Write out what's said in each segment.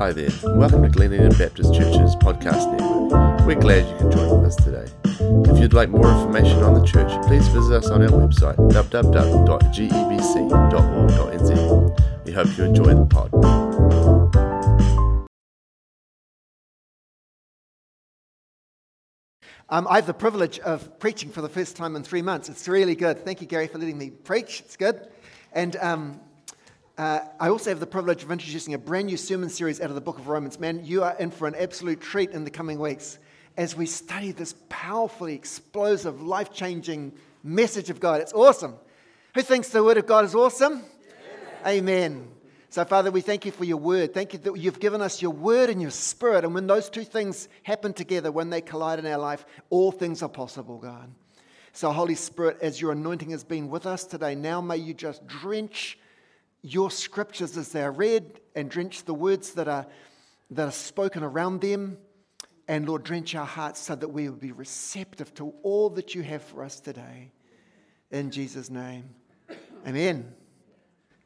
Hi there, and welcome to Glen Eden Baptist Church's podcast network. We're glad you can join us today. If you'd like more information on the church, please visit us on our website www.gebc.org.nz. We hope you enjoy the pod. Um, I have the privilege of preaching for the first time in three months. It's really good. Thank you, Gary, for letting me preach. It's good. And um, uh, I also have the privilege of introducing a brand new sermon series out of the book of Romans. Man, you are in for an absolute treat in the coming weeks as we study this powerfully explosive, life changing message of God. It's awesome. Who thinks the Word of God is awesome? Amen. So, Father, we thank you for your word. Thank you that you've given us your word and your spirit. And when those two things happen together, when they collide in our life, all things are possible, God. So, Holy Spirit, as your anointing has been with us today, now may you just drench your scriptures as they are read and drench the words that are, that are spoken around them. And Lord, drench our hearts so that we will be receptive to all that you have for us today. In Jesus' name, amen.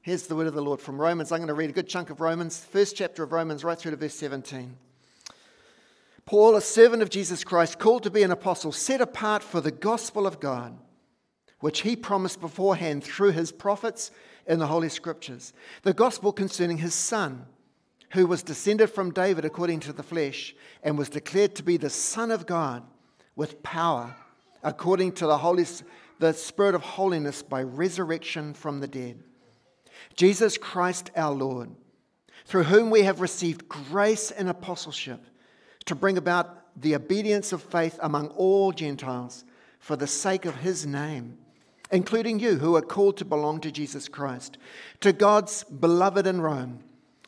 Here's the word of the Lord from Romans. I'm going to read a good chunk of Romans, first chapter of Romans, right through to verse 17. Paul, a servant of Jesus Christ, called to be an apostle, set apart for the gospel of God, which he promised beforehand through his prophets in the Holy Scriptures, the gospel concerning his Son, who was descended from David according to the flesh, and was declared to be the Son of God with power, according to the, Holy, the Spirit of holiness by resurrection from the dead. Jesus Christ our Lord, through whom we have received grace and apostleship to bring about the obedience of faith among all Gentiles for the sake of his name, including you who are called to belong to Jesus Christ. To God's beloved in Rome,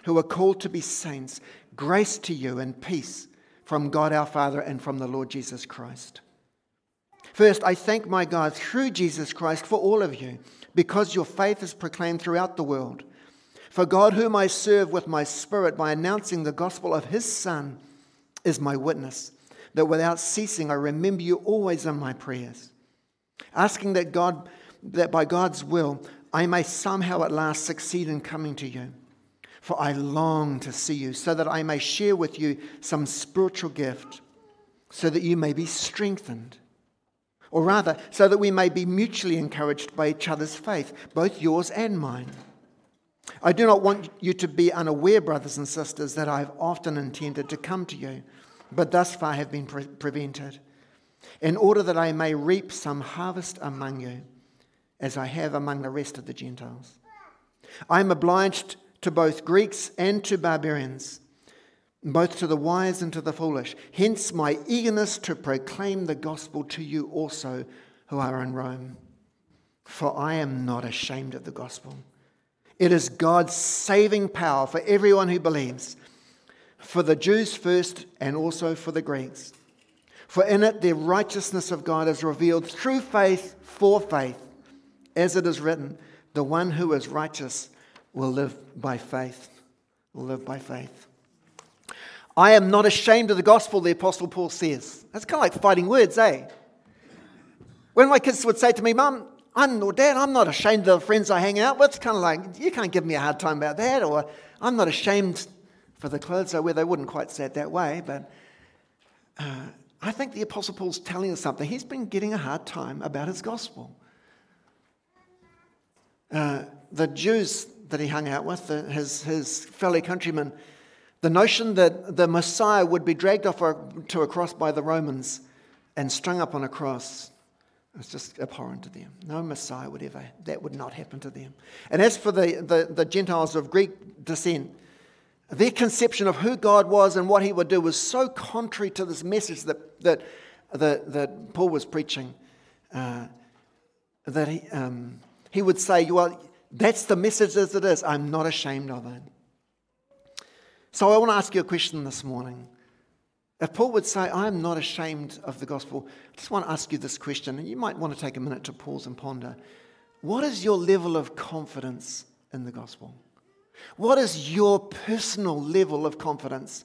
who are called to be saints, grace to you and peace from God our Father and from the Lord Jesus Christ. First, I thank my God through Jesus Christ for all of you because your faith is proclaimed throughout the world. For God, whom I serve with my spirit by announcing the gospel of his Son, is my witness, that without ceasing I remember you always in my prayers, asking that God that by God's will I may somehow at last succeed in coming to you. For I long to see you, so that I may share with you some spiritual gift, so that you may be strengthened or rather, so that we may be mutually encouraged by each other's faith, both yours and mine. I do not want you to be unaware, brothers and sisters, that I have often intended to come to you, but thus far have been pre- prevented, in order that I may reap some harvest among you, as I have among the rest of the Gentiles. I am obliged to both Greeks and to barbarians both to the wise and to the foolish. Hence my eagerness to proclaim the gospel to you also who are in Rome. For I am not ashamed of the gospel. It is God's saving power for everyone who believes, for the Jews first and also for the Greeks. For in it the righteousness of God is revealed through faith for faith. As it is written, the one who is righteous will live by faith. Will live by faith. I am not ashamed of the gospel, the Apostle Paul says. That's kind of like fighting words, eh? When my kids would say to me, Mum, I'm, or Dad, I'm not ashamed of the friends I hang out with, it's kind of like, you can't give me a hard time about that. Or I'm not ashamed for the clothes I wear. They wouldn't quite say it that way, but uh, I think the Apostle Paul's telling us something. He's been getting a hard time about his gospel. Uh, the Jews that he hung out with, the, his, his fellow countrymen, the notion that the Messiah would be dragged off to a cross by the Romans and strung up on a cross was just abhorrent to them. No Messiah would ever, that would not happen to them. And as for the, the, the Gentiles of Greek descent, their conception of who God was and what he would do was so contrary to this message that, that, that, that Paul was preaching uh, that he, um, he would say, Well, that's the message as it is. I'm not ashamed of it. So I want to ask you a question this morning. If Paul would say, I am not ashamed of the gospel, I just want to ask you this question, and you might want to take a minute to pause and ponder. What is your level of confidence in the gospel? What is your personal level of confidence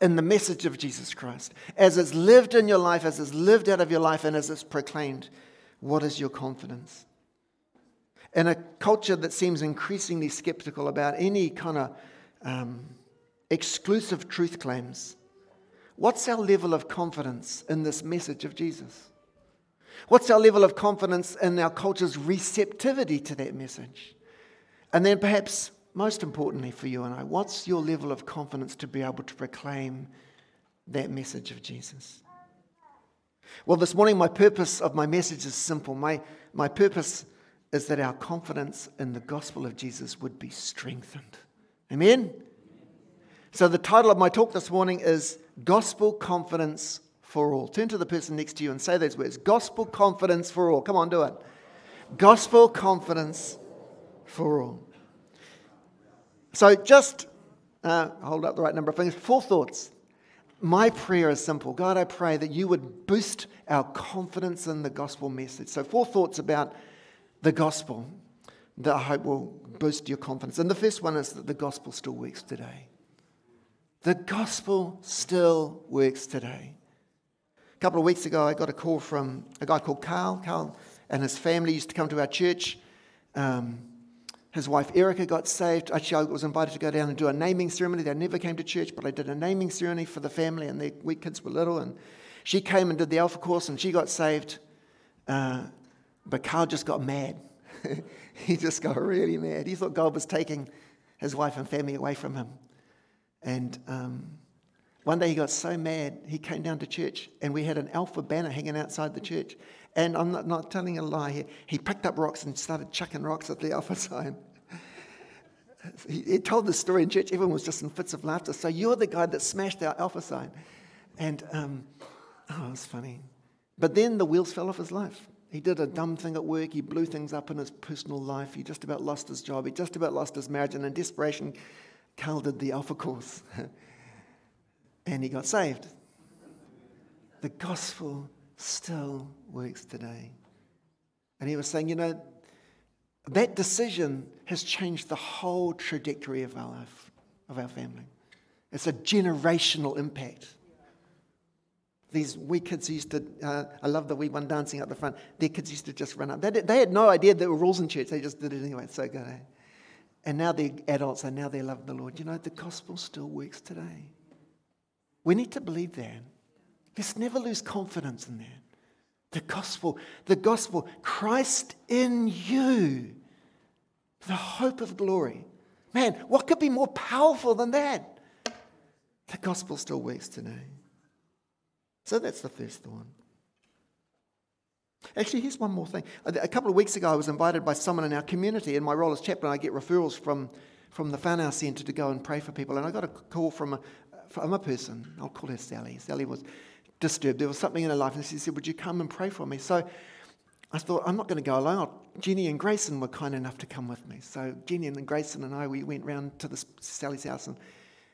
in the message of Jesus Christ? As it's lived in your life, as it's lived out of your life, and as it's proclaimed, what is your confidence? In a culture that seems increasingly skeptical about any kind of um, exclusive truth claims, what's our level of confidence in this message of Jesus? What's our level of confidence in our culture's receptivity to that message? And then, perhaps most importantly for you and I, what's your level of confidence to be able to proclaim that message of Jesus? Well, this morning, my purpose of my message is simple. My, my purpose is that our confidence in the gospel of Jesus would be strengthened. Amen? So, the title of my talk this morning is Gospel Confidence for All. Turn to the person next to you and say those words Gospel Confidence for All. Come on, do it. Gospel Confidence for All. So, just uh, hold up the right number of fingers. Four thoughts. My prayer is simple God, I pray that you would boost our confidence in the gospel message. So, four thoughts about the gospel that I hope will boost your confidence. And the first one is that the gospel still works today. The gospel still works today. A couple of weeks ago, I got a call from a guy called Carl. Carl and his family used to come to our church. Um, his wife Erica got saved. Actually, I was invited to go down and do a naming ceremony. They never came to church, but I did a naming ceremony for the family, and their we kids were little. And she came and did the Alpha course, and she got saved. Uh, but Carl just got mad. he just got really mad. He thought God was taking his wife and family away from him. And um, one day he got so mad, he came down to church, and we had an Alpha banner hanging outside the church. And I'm not, not telling a lie here. He picked up rocks and started chucking rocks at the Alpha sign. he, he, told the story in church. Everyone was just in fits of laughter. So you're the guy that smashed our Alpha sign. And, um, oh, it was funny. But then the wheels fell off his life. He did a dumb thing at work. He blew things up in his personal life. He just about lost his job. He just about lost his marriage. And in desperation, Carl did the Alpha course. and he got saved. The gospel still works today. And he was saying, you know, that decision has changed the whole trajectory of our life, of our family. It's a generational impact. These wee kids used to, uh, I love the wee one dancing up the front. Their kids used to just run up. They, did, they had no idea there were rules in church. They just did it anyway. It's so good. Eh? And now they're adults and now they love the Lord. You know, the gospel still works today. We need to believe that. Let's never lose confidence in that. The gospel, the gospel, Christ in you, the hope of glory. Man, what could be more powerful than that? The gospel still works today. So that's the first one. Actually, here's one more thing. A couple of weeks ago, I was invited by someone in our community. In my role as chaplain, I get referrals from, from the whanau Centre to go and pray for people. And I got a call from a, from a person. I'll call her Sally. Sally was disturbed. There was something in her life, and she said, Would you come and pray for me? So I thought, I'm not going to go alone. Jenny and Grayson were kind enough to come with me. So Jenny and Grayson and I, we went round to this, Sally's house, and,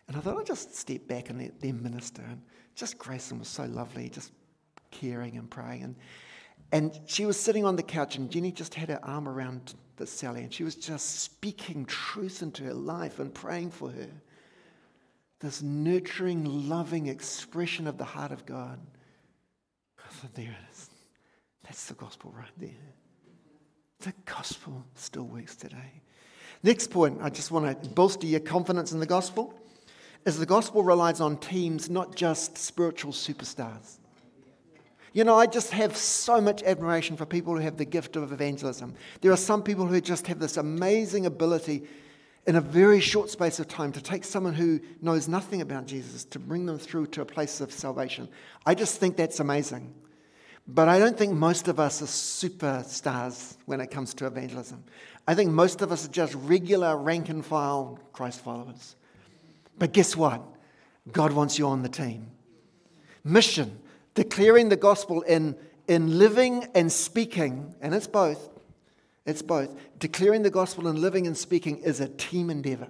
and I thought, I'll just step back and let them minister. And just Grayson was so lovely, just caring and praying. And, and she was sitting on the couch, and Jenny just had her arm around the Sally, and she was just speaking truth into her life and praying for her this nurturing, loving expression of the heart of God. So there it is. That's the gospel right there. The gospel still works today. Next point, I just want to bolster your confidence in the gospel, is the gospel relies on teams, not just spiritual superstars. You know, I just have so much admiration for people who have the gift of evangelism. There are some people who just have this amazing ability in a very short space of time to take someone who knows nothing about Jesus to bring them through to a place of salvation. I just think that's amazing. But I don't think most of us are superstars when it comes to evangelism. I think most of us are just regular rank and file Christ followers. But guess what? God wants you on the team. Mission, declaring the gospel in, in living and speaking, and it's both, it's both. Declaring the gospel and living and speaking is a team endeavor.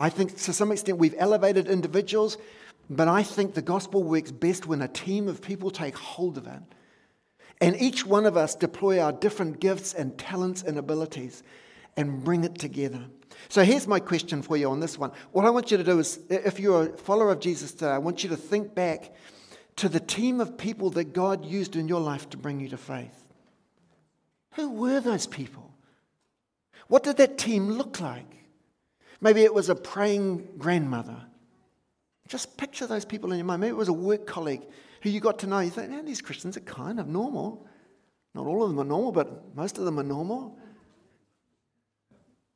I think to some extent we've elevated individuals, but I think the gospel works best when a team of people take hold of it. And each one of us deploy our different gifts and talents and abilities and bring it together. So here's my question for you on this one. What I want you to do is, if you're a follower of Jesus today, I want you to think back to the team of people that God used in your life to bring you to faith. Who were those people? What did that team look like? Maybe it was a praying grandmother. Just picture those people in your mind. Maybe it was a work colleague who you got to know. You think, man, these Christians are kind of normal. Not all of them are normal, but most of them are normal.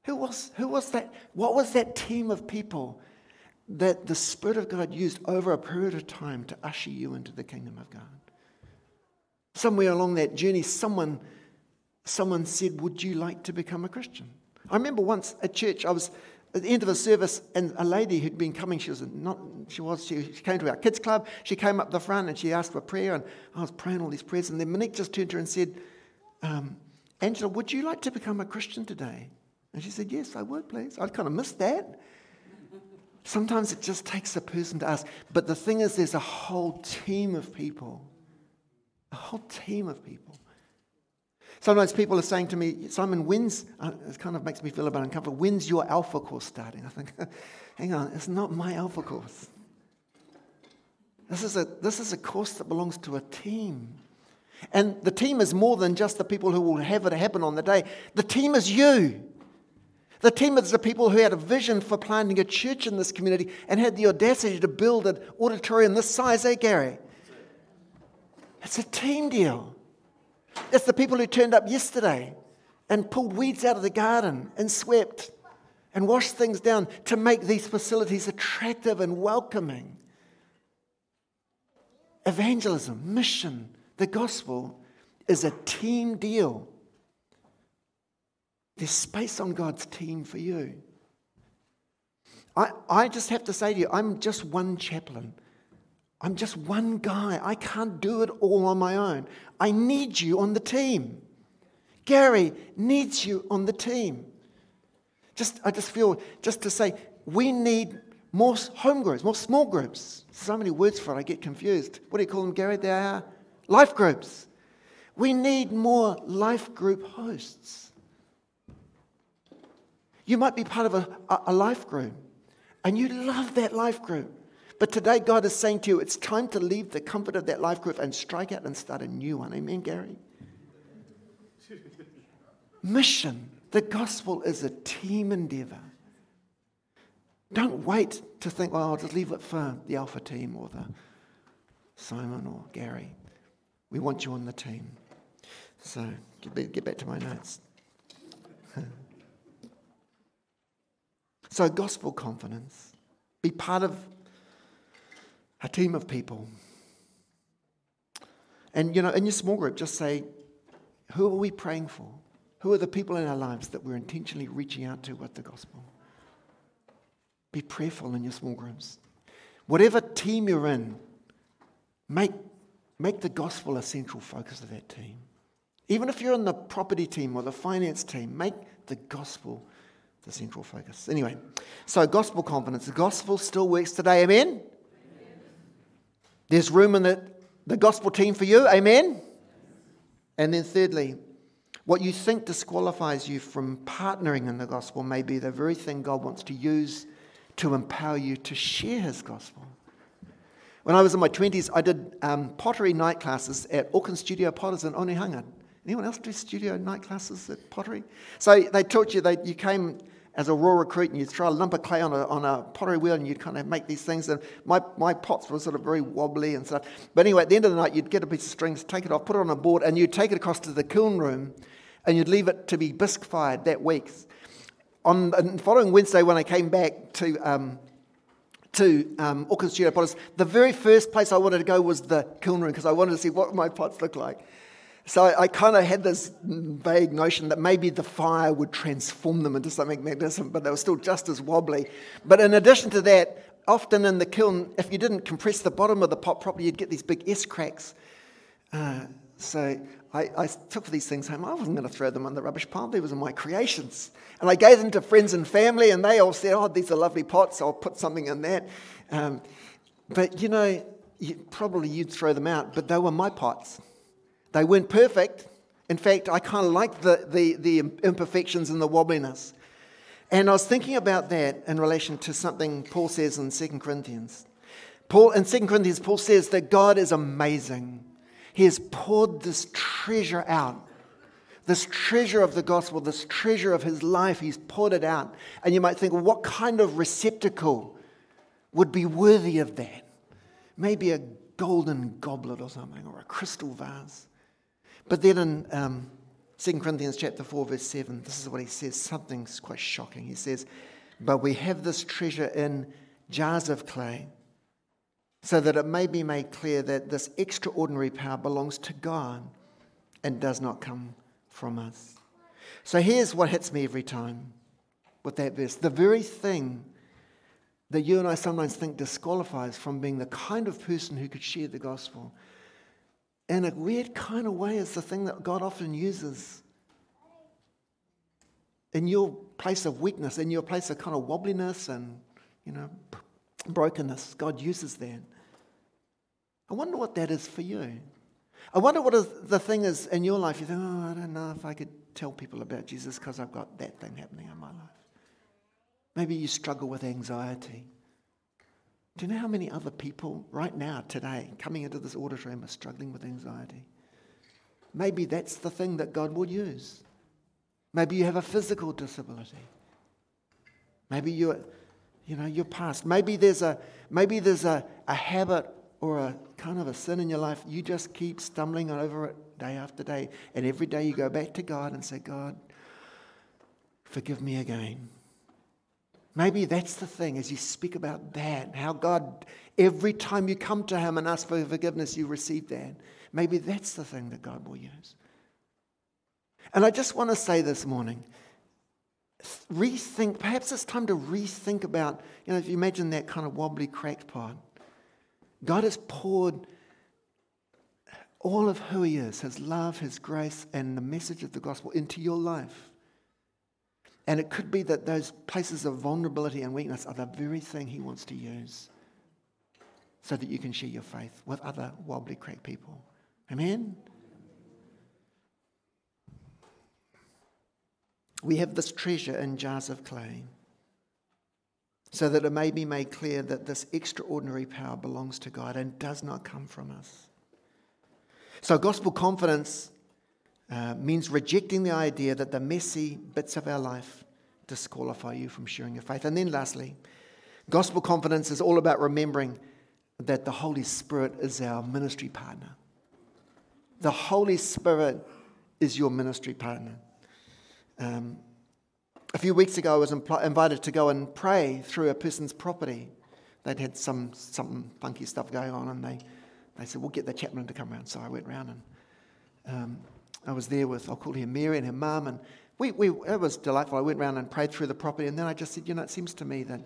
Who was, who was that? What was that team of people that the Spirit of God used over a period of time to usher you into the kingdom of God? Somewhere along that journey, someone, someone said, Would you like to become a Christian? I remember once at church, I was at the end of a service, and a lady who'd been coming, she was not, she was, she, she, came to our kids club. She came up the front and she asked for prayer, and I was praying all these prayers. And then Monique just turned to her and said, um, "Angela, would you like to become a Christian today?" And she said, "Yes, I would, please." I'd kind of missed that. Sometimes it just takes a person to ask. But the thing is, there's a whole team of people, a whole team of people Sometimes people are saying to me, Simon, when's, uh, it kind of makes me feel a bit uncomfortable, when's your alpha course starting? I think, hang on, it's not my alpha course. This is, a, this is a course that belongs to a team. And the team is more than just the people who will have it happen on the day. The team is you. The team is the people who had a vision for planting a church in this community and had the audacity to build an auditorium this size, eh, Gary? It's a team deal. It's the people who turned up yesterday and pulled weeds out of the garden and swept and washed things down to make these facilities attractive and welcoming. Evangelism, mission, the gospel is a team deal. There's space on God's team for you. I, I just have to say to you, I'm just one chaplain. I'm just one guy. I can't do it all on my own. I need you on the team. Gary needs you on the team. Just, I just feel, just to say, we need more home groups, more small groups. So many words for it, I get confused. What do you call them, Gary? They are life groups. We need more life group hosts. You might be part of a, a life group, and you love that life group. But today, God is saying to you, it's time to leave the comfort of that life group and strike out and start a new one. Amen, Gary? Mission. The gospel is a team endeavor. Don't wait to think, well, I'll just leave it for the Alpha team or the Simon or Gary. We want you on the team. So, get back to my notes. so, gospel confidence. Be part of a team of people. And, you know, in your small group, just say, who are we praying for? Who are the people in our lives that we're intentionally reaching out to with the gospel? Be prayerful in your small groups. Whatever team you're in, make, make the gospel a central focus of that team. Even if you're in the property team or the finance team, make the gospel the central focus. Anyway, so gospel confidence. The gospel still works today, amen? There's room in the, the gospel team for you. Amen? And then, thirdly, what you think disqualifies you from partnering in the gospel may be the very thing God wants to use to empower you to share his gospel. When I was in my 20s, I did um, pottery night classes at Auckland Studio Potters in Onehunga. Anyone else do studio night classes at pottery? So they taught you that you came as a raw recruit and you'd throw a lump of clay on a, on a pottery wheel and you'd kind of make these things. And my, my pots were sort of very wobbly and stuff. But anyway, at the end of the night, you'd get a piece of strings, take it off, put it on a board, and you'd take it across to the kiln room and you'd leave it to be bisque fired that week. On the following Wednesday, when I came back to, um, to um, Auckland Studio Potters, the very first place I wanted to go was the kiln room because I wanted to see what my pots look like. So I, I kind of had this vague notion that maybe the fire would transform them into something magnificent, but they were still just as wobbly. But in addition to that, often in the kiln, if you didn't compress the bottom of the pot properly, you'd get these big S cracks. Uh, so I, I, took these things home. I wasn't going to throw them on the rubbish pile. They were my creations. And I gave them to friends and family, and they all said, Oh, these are lovely pots. I'll put something in that. Um, but you know, you, probably you'd throw them out, but they were my pots. They weren't perfect. In fact, I kind of liked the, the, the imperfections and the wobbliness. And I was thinking about that in relation to something Paul says in 2 Corinthians. Paul, in 2 Corinthians, Paul says that God is amazing. He has poured this treasure out, this treasure of the gospel, this treasure of his life, he's poured it out. And you might think, well, what kind of receptacle would be worthy of that? Maybe a golden goblet or something, or a crystal vase. But then in um, 2 Corinthians chapter 4, verse 7, this is what he says. Something's quite shocking. He says, But we have this treasure in jars of clay, so that it may be made clear that this extraordinary power belongs to God and does not come from us. So here's what hits me every time with that verse. The very thing that you and I sometimes think disqualifies from being the kind of person who could share the gospel, in a weird kind of way, is the thing that God often uses. In your place of weakness, in your place of kind of wobbliness and, you know, brokenness, God uses that. I wonder what that is for you. I wonder what is the thing is in your life. You think, oh, I don't know if I could tell people about Jesus because I've got that thing happening in my life. Maybe you struggle with anxiety. Do you know how many other people right now, today, coming into this auditorium are struggling with anxiety? Maybe that's the thing that God will use. Maybe you have a physical disability. Maybe you're, you know, you're past. Maybe there's a, maybe there's a, a habit or a kind of a sin in your life, you just keep stumbling over it day after day. And every day you go back to God and say, God, forgive me again. Maybe that's the thing as you speak about that, how God, every time you come to Him and ask for forgiveness, you receive that. Maybe that's the thing that God will use. And I just want to say this morning rethink, perhaps it's time to rethink about, you know, if you imagine that kind of wobbly, cracked pot God has poured all of who He is, His love, His grace, and the message of the gospel into your life. And it could be that those places of vulnerability and weakness are the very thing He wants to use so that you can share your faith with other wobbly, cracked people. Amen? We have this treasure in jars of clay so that it may be made clear that this extraordinary power belongs to God and does not come from us. So, gospel confidence uh, means rejecting the idea that the messy bits of our life disqualify you from sharing your faith. And then, lastly, gospel confidence is all about remembering that the Holy Spirit is our ministry partner. The Holy Spirit is your ministry partner. Um, a few weeks ago, I was impl- invited to go and pray through a person's property. They'd had some, some funky stuff going on, and they, they said, We'll get the chaplain to come around. So I went round and um, I was there with, I'll call her Mary and her mum, and we, we, it was delightful. I went around and prayed through the property, and then I just said, You know, it seems to me that,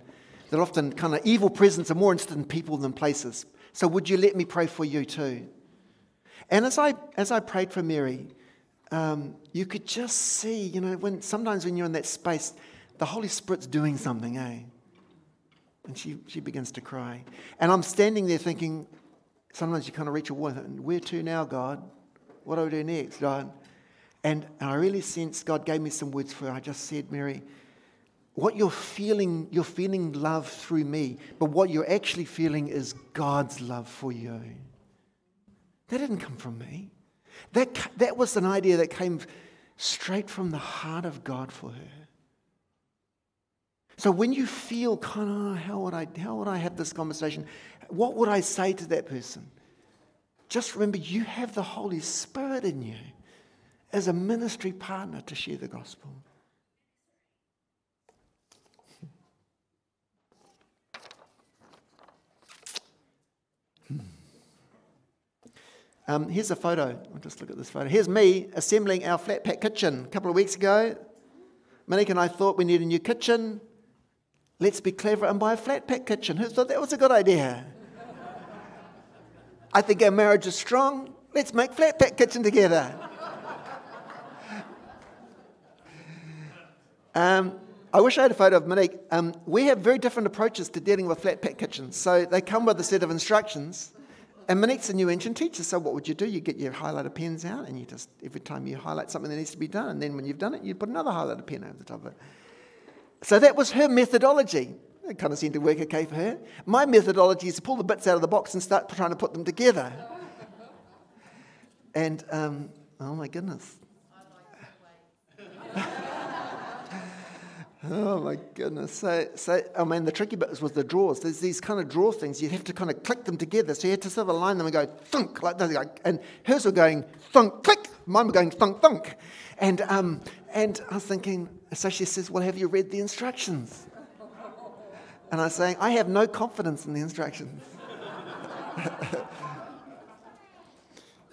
that often kind of evil presence are more interested in people than places. So would you let me pray for you too? And as I, as I prayed for Mary, um, you could just see, you know, when sometimes when you're in that space, the Holy Spirit's doing something, eh? And she, she begins to cry. And I'm standing there thinking, sometimes you kind of reach a wall, where to now, God? What do I do next, God? And I really sense God gave me some words for her. I just said, Mary, what you're feeling, you're feeling love through me, but what you're actually feeling is God's love for you. That didn't come from me. That, that was an idea that came straight from the heart of God for her. So when you feel kind of, oh, how would I, how would I have this conversation? What would I say to that person? Just remember, you have the Holy Spirit in you as a ministry partner to share the gospel. Um, here's a photo. I'll just look at this photo. Here's me assembling our flat pack kitchen a couple of weeks ago. Monique and I thought we need a new kitchen. Let's be clever and buy a flat pack kitchen. Who thought that was a good idea? I think our marriage is strong. Let's make flat pack kitchen together. um, I wish I had a photo of Monique. Um, we have very different approaches to dealing with flat pack kitchens. So they come with a set of instructions. And Monique's a new entrant teacher, so what would you do? You get your highlighter pens out, and you just, every time you highlight something that needs to be done, and then when you've done it, you put another highlighter pen over the top of it. So that was her methodology. It kind of seemed to work okay for her. My methodology is to pull the bits out of the box and start trying to put them together. and, um, oh my goodness. Oh my goodness. So, so, I mean, the tricky bit was the drawers. There's these kind of drawer things. You have to kind of click them together. So you had to sort of align them and go thunk like that. And hers were going thunk, click. Mine were going thunk, thunk. And, um, and I was thinking, so she says, Well, have you read the instructions? And I was saying, I have no confidence in the instructions.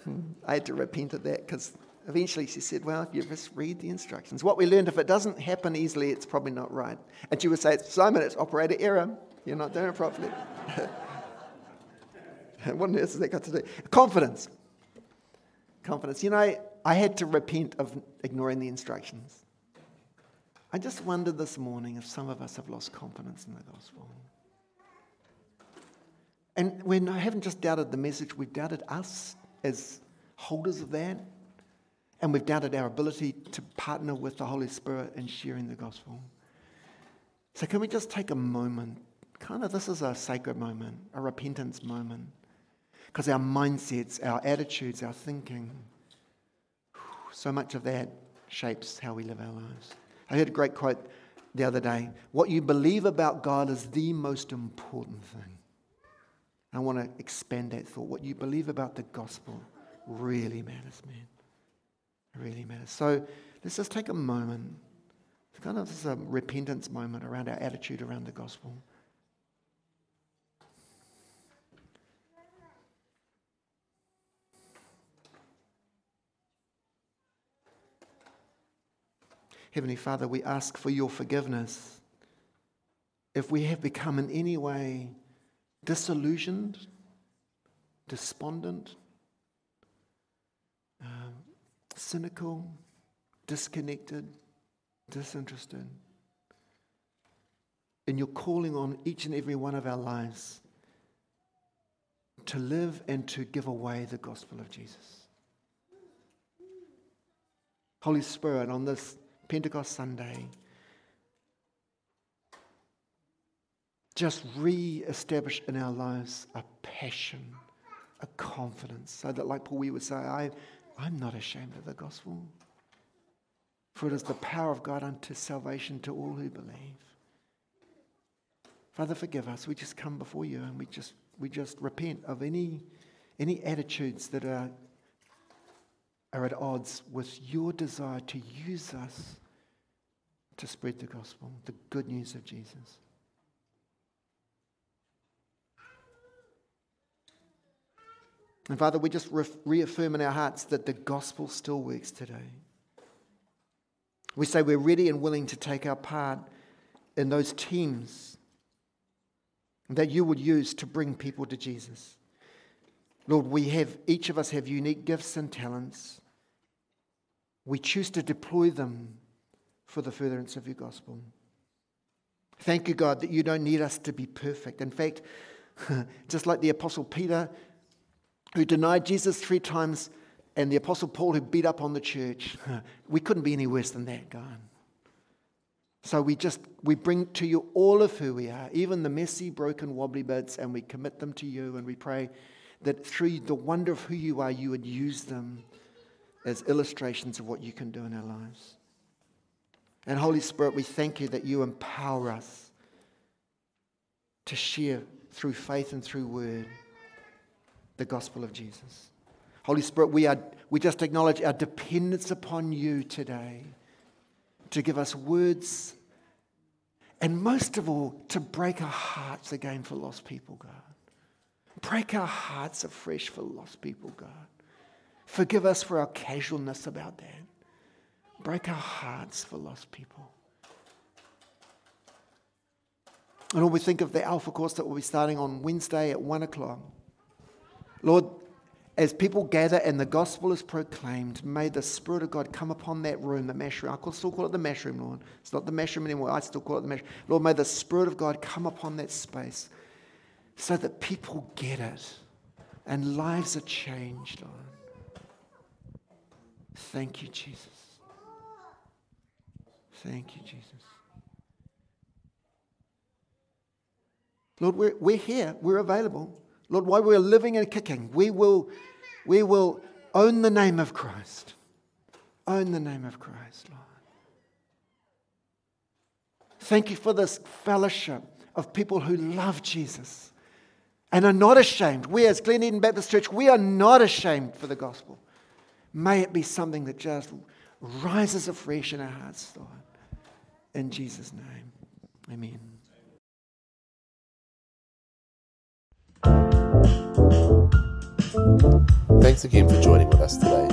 Hmm, I had to repent of that because eventually she said, Well, if you just read the instructions. What we learned, if it doesn't happen easily, it's probably not right. And she would say, Simon, it's operator error. You're not doing it properly. what on earth has that got to do? Confidence. Confidence. You know, I had to repent of ignoring the instructions. I just wonder this morning if some of us have lost confidence in the gospel. And we haven't just doubted the message, we've doubted us as holders of that. And we've doubted our ability to partner with the Holy Spirit in sharing the gospel. So, can we just take a moment? Kind of, this is a sacred moment, a repentance moment. Because our mindsets, our attitudes, our thinking, so much of that shapes how we live our lives. I heard a great quote the other day What you believe about God is the most important thing. I want to expand that thought. What you believe about the gospel really matters, man. It really matters. So let's just take a moment. It's kind of a repentance moment around our attitude around the gospel. Heavenly Father, we ask for your forgiveness if we have become in any way disillusioned, despondent, um, cynical, disconnected, disinterested. And you're calling on each and every one of our lives to live and to give away the gospel of Jesus. Holy Spirit, on this Pentecost Sunday, just re establish in our lives a passion, a confidence, so that, like Paul, we would say, I, I'm not ashamed of the gospel. For it is the power of God unto salvation to all who believe. Father, forgive us. We just come before you and we just, we just repent of any, any attitudes that are, are at odds with your desire to use us to spread the gospel, the good news of Jesus. And Father, we just reaffirm in our hearts that the gospel still works today. We say we're ready and willing to take our part in those teams that you would use to bring people to Jesus. Lord, we have, each of us have unique gifts and talents. We choose to deploy them for the furtherance of your gospel. Thank you, God, that you don't need us to be perfect. In fact, just like the Apostle Peter, who denied Jesus three times, and the Apostle Paul, who beat up on the church, we couldn't be any worse than that, God. So we just we bring to you all of who we are, even the messy, broken, wobbly bits, and we commit them to you, and we pray that through the wonder of who you are, you would use them as illustrations of what you can do in our lives. And Holy Spirit, we thank you that you empower us to share through faith and through word the gospel of Jesus. Holy Spirit, we, are, we just acknowledge our dependence upon you today to give us words and most of all, to break our hearts again for lost people, God. Break our hearts afresh for lost people, God. Forgive us for our casualness about that. Break our hearts for lost people. And when we think of the Alpha course that will be starting on Wednesday at 1 o'clock, Lord, as people gather and the gospel is proclaimed, may the Spirit of God come upon that room, the mash room. I still call it the mash room, Lord. It's not the mash room anymore. I still call it the mash Lord, may the Spirit of God come upon that space so that people get it and lives are changed, Lord. Thank you, Jesus. Thank you, Jesus. Lord, we're, we're here, we're available. Lord, while we're living and kicking, we will, we will own the name of Christ. Own the name of Christ, Lord. Thank you for this fellowship of people who love Jesus and are not ashamed. We, as Glen Eden Baptist Church, we are not ashamed for the gospel. May it be something that just rises afresh in our hearts, Lord. In Jesus' name, amen. Thanks again for joining with us today.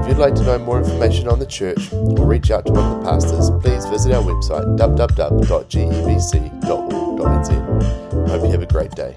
If you'd like to know more information on the church or reach out to one of the pastors, please visit our website www.gebc.org.nz. Hope you have a great day.